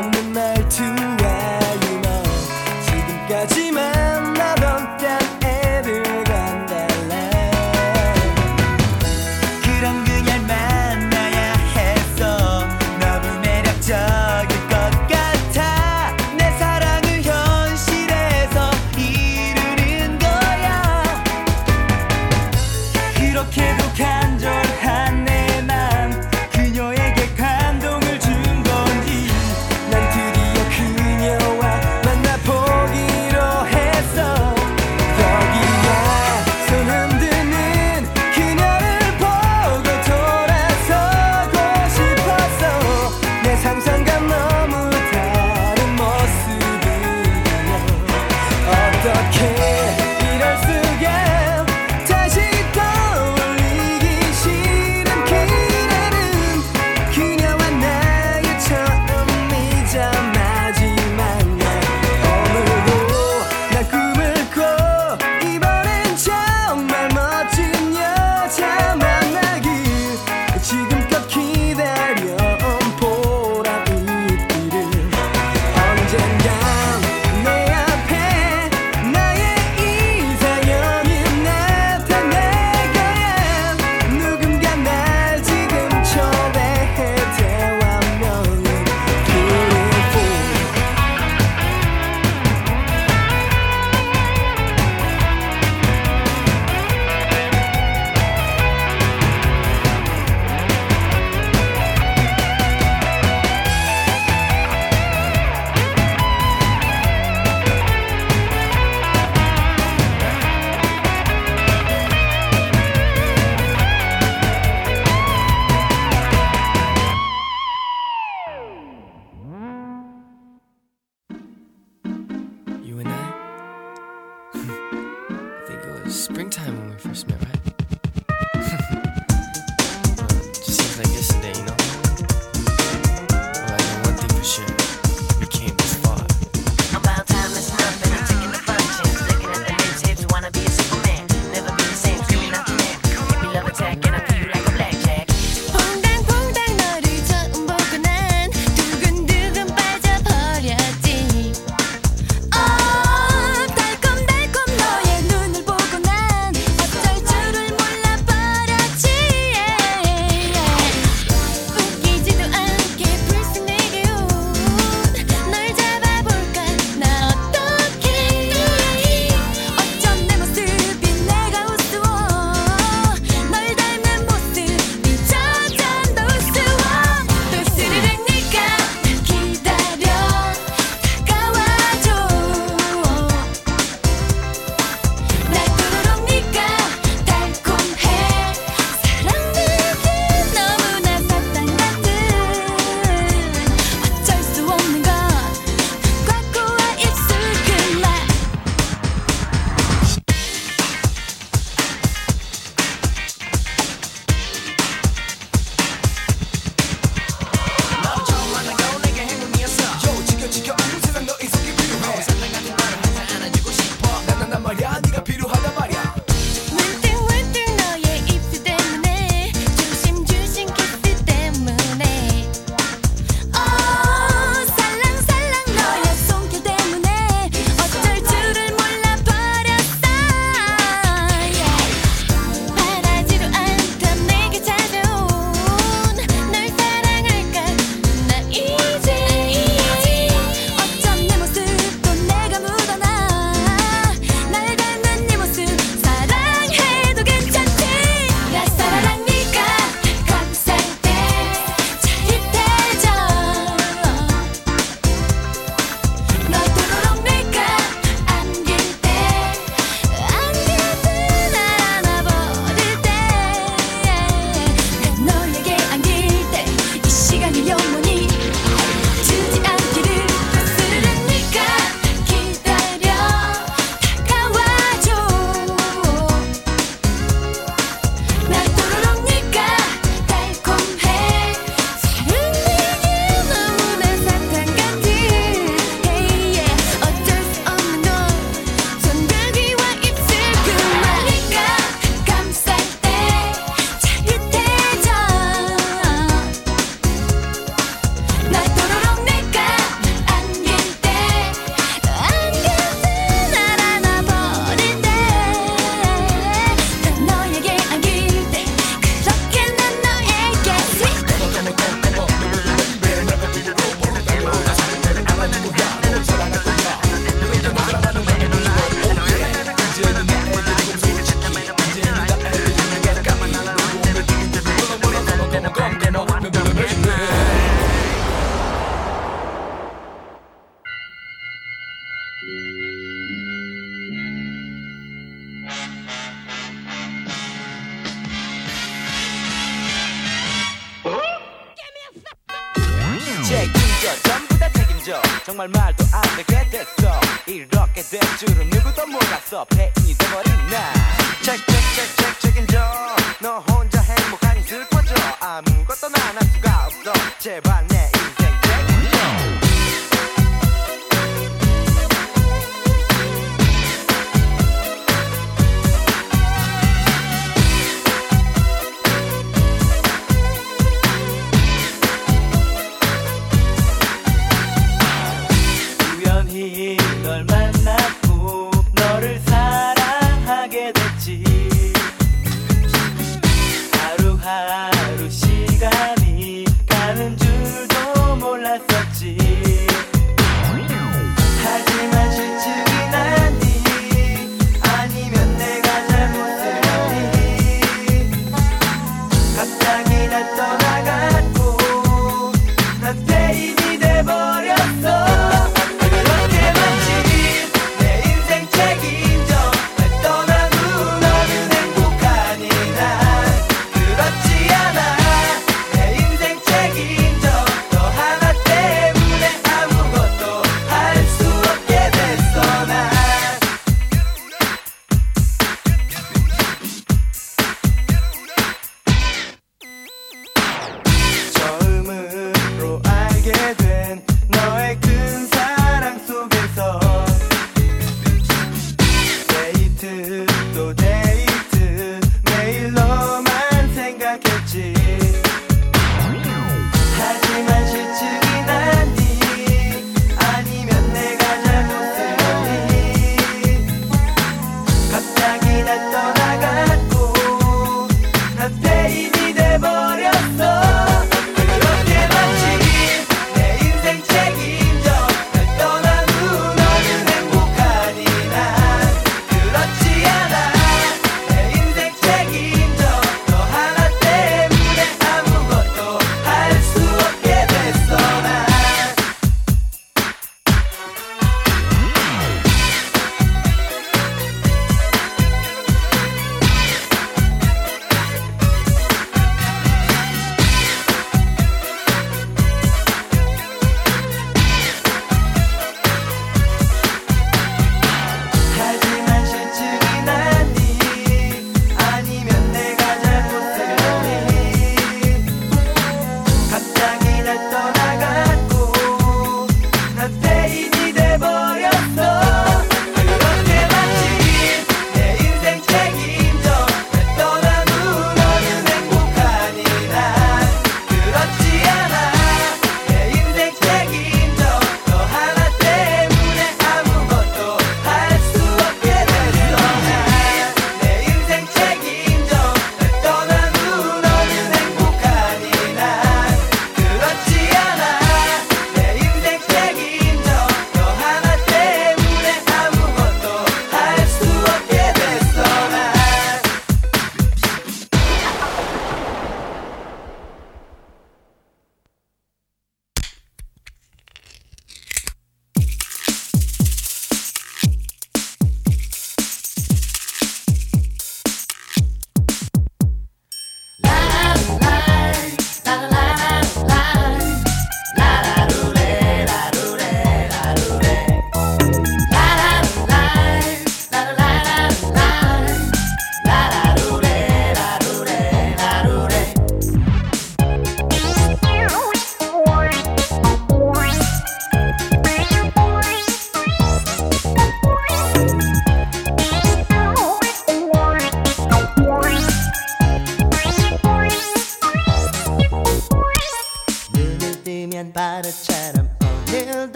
on the night too.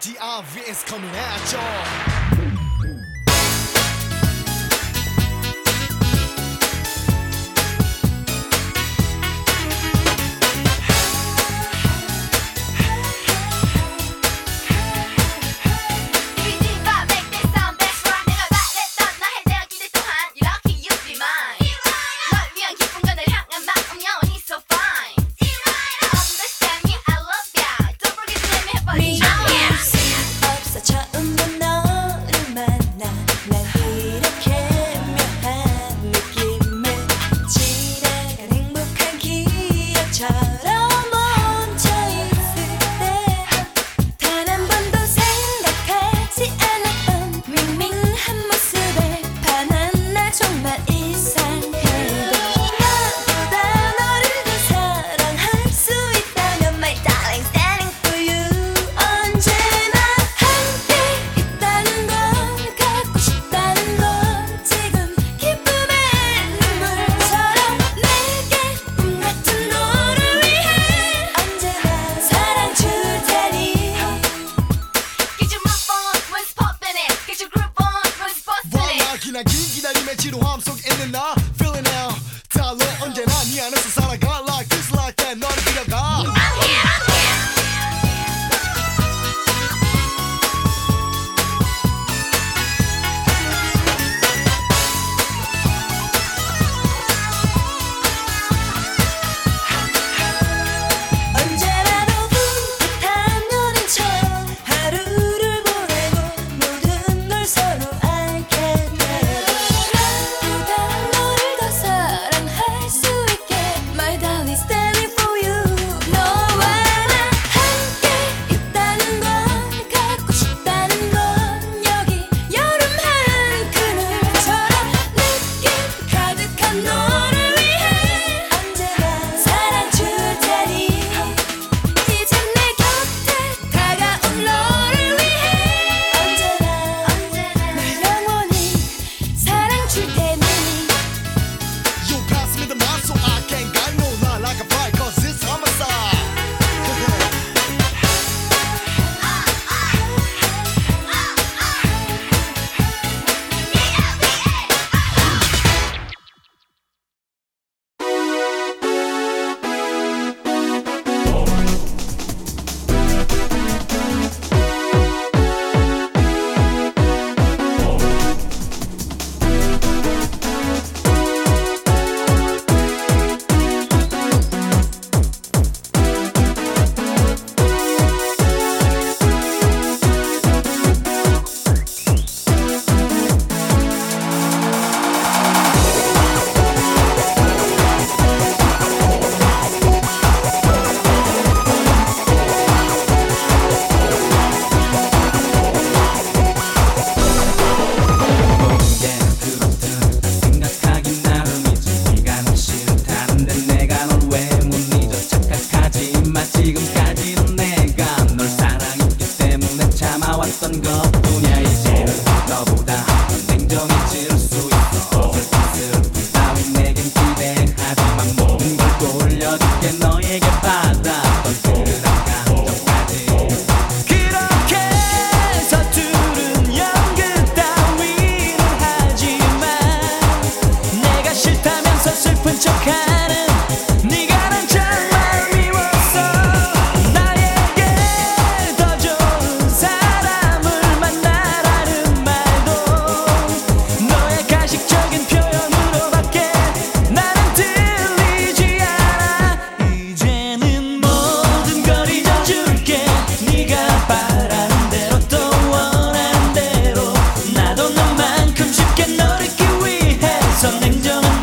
GTA, wir ist kombiniert.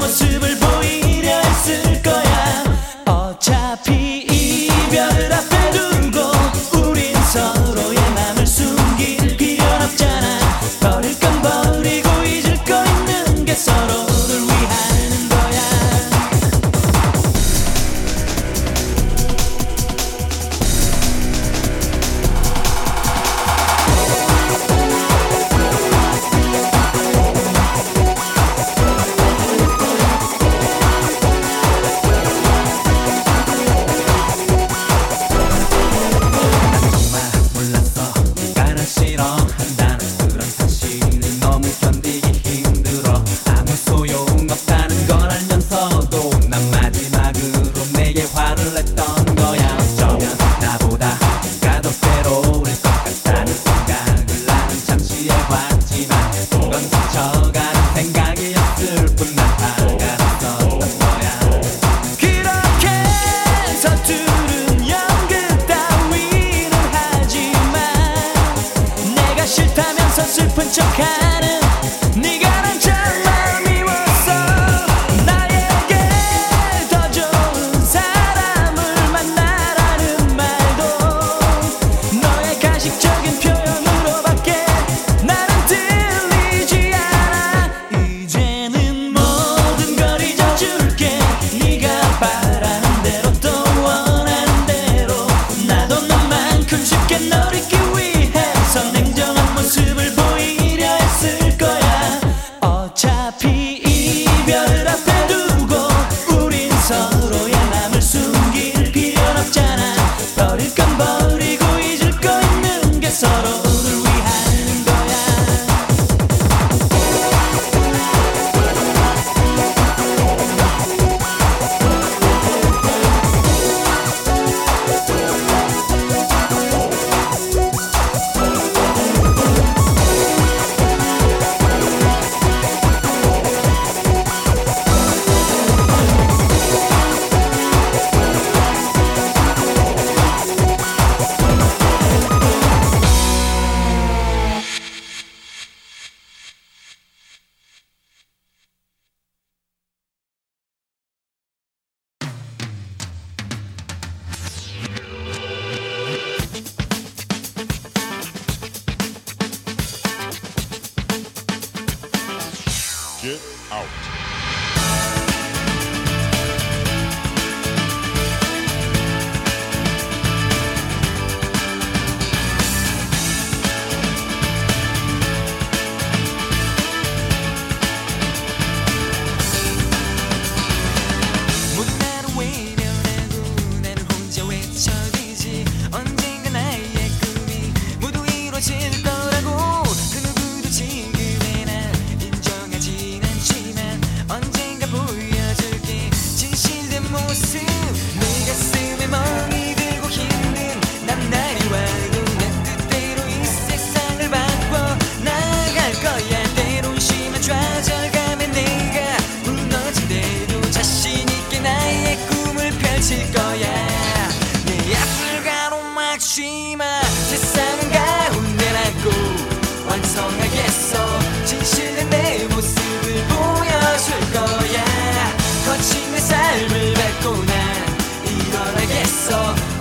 você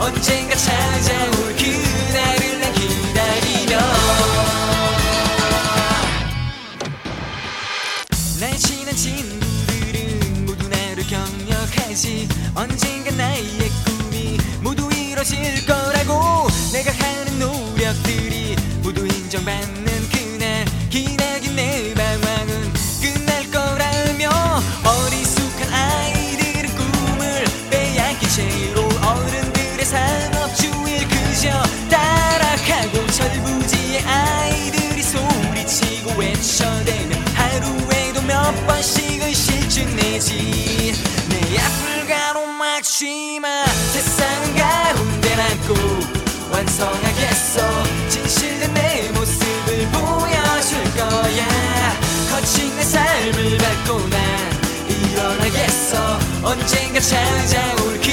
언젠가 찾아올 그날을 난 기다리며. 나의 친한 친구들은 모두 나를 경력하지. 언젠가 나의 꿈이 모두 이뤄질 거라고 내가 하는 노력들이 모두 인정받는 언젠가 찾아올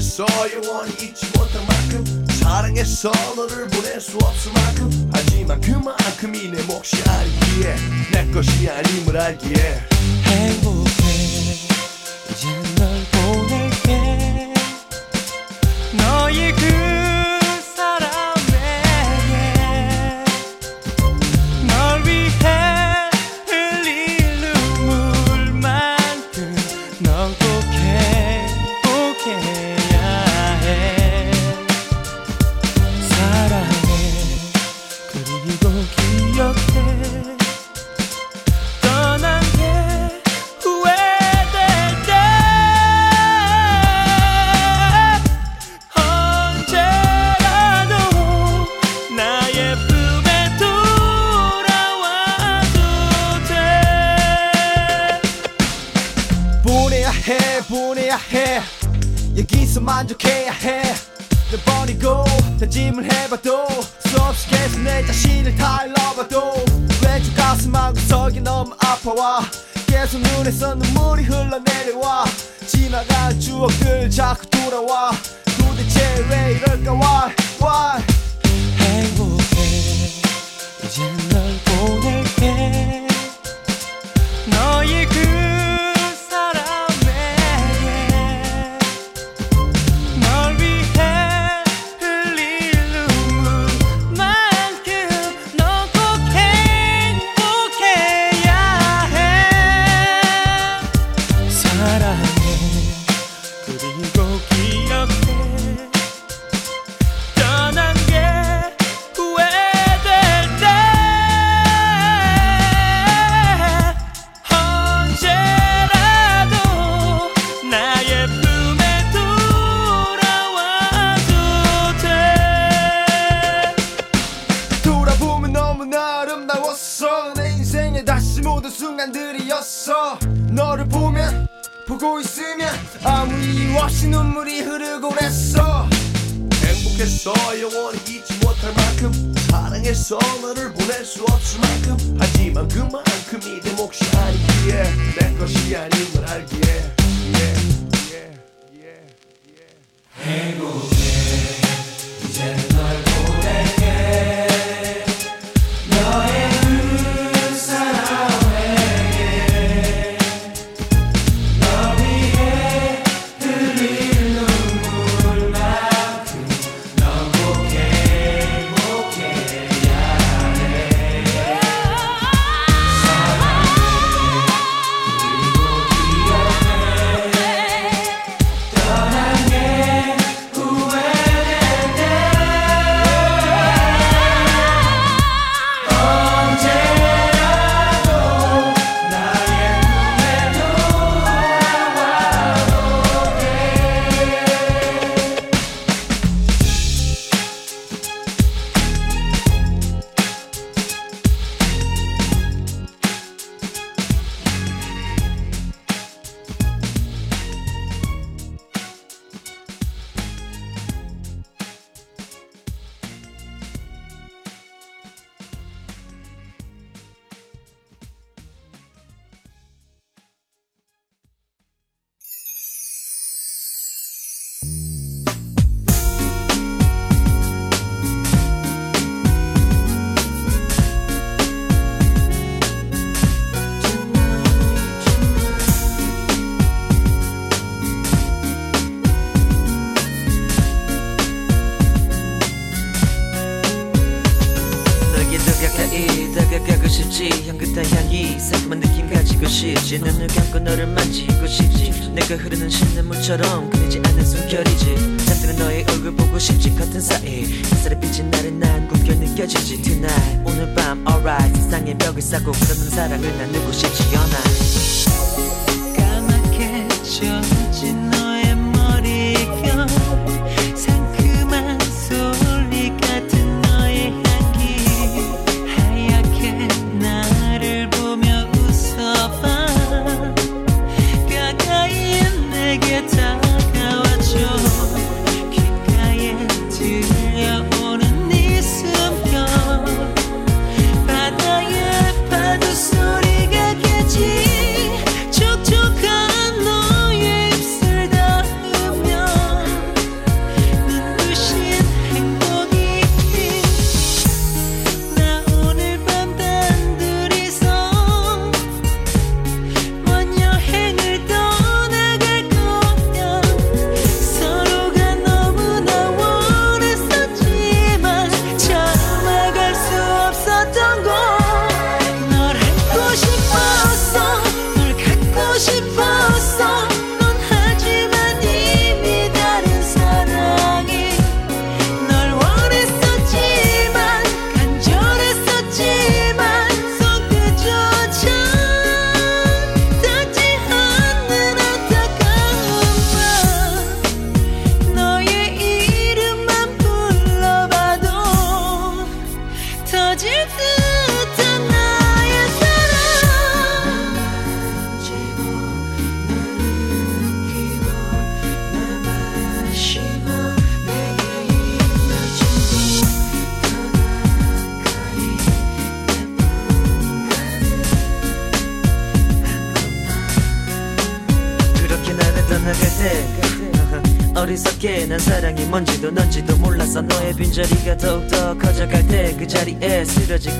못했어. 영원히 잊지 못할 만큼 사랑했어. 너를 보낼 수 없을 만큼. 하지만 그만큼이 내 몫이 아니기에 내 것이 아님을 알기에. 행복해. 이제 널 보내.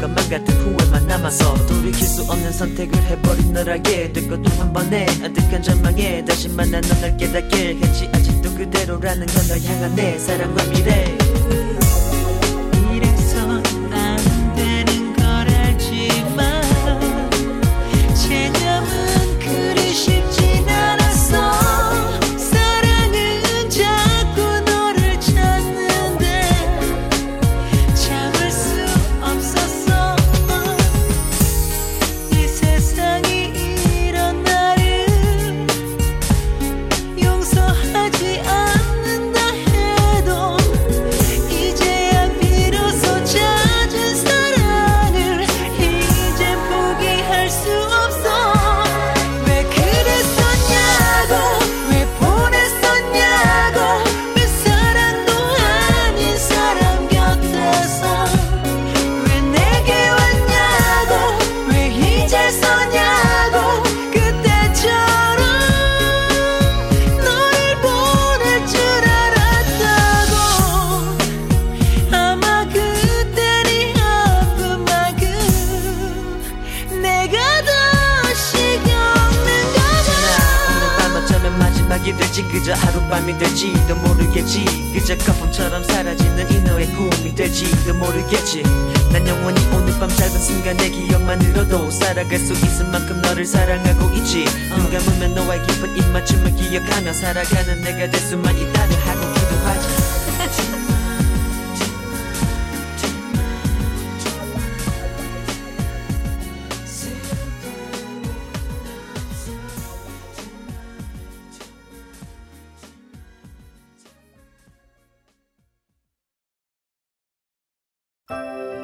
것만 같은 후회만 남아서 돌이킬 수 없는 선택을 해버린 너라게 될것도한 번에 아득한 전망에 다시 만난 너날 깨닫길 했지 아직도 그대로라는 건 널 향한 내 사랑과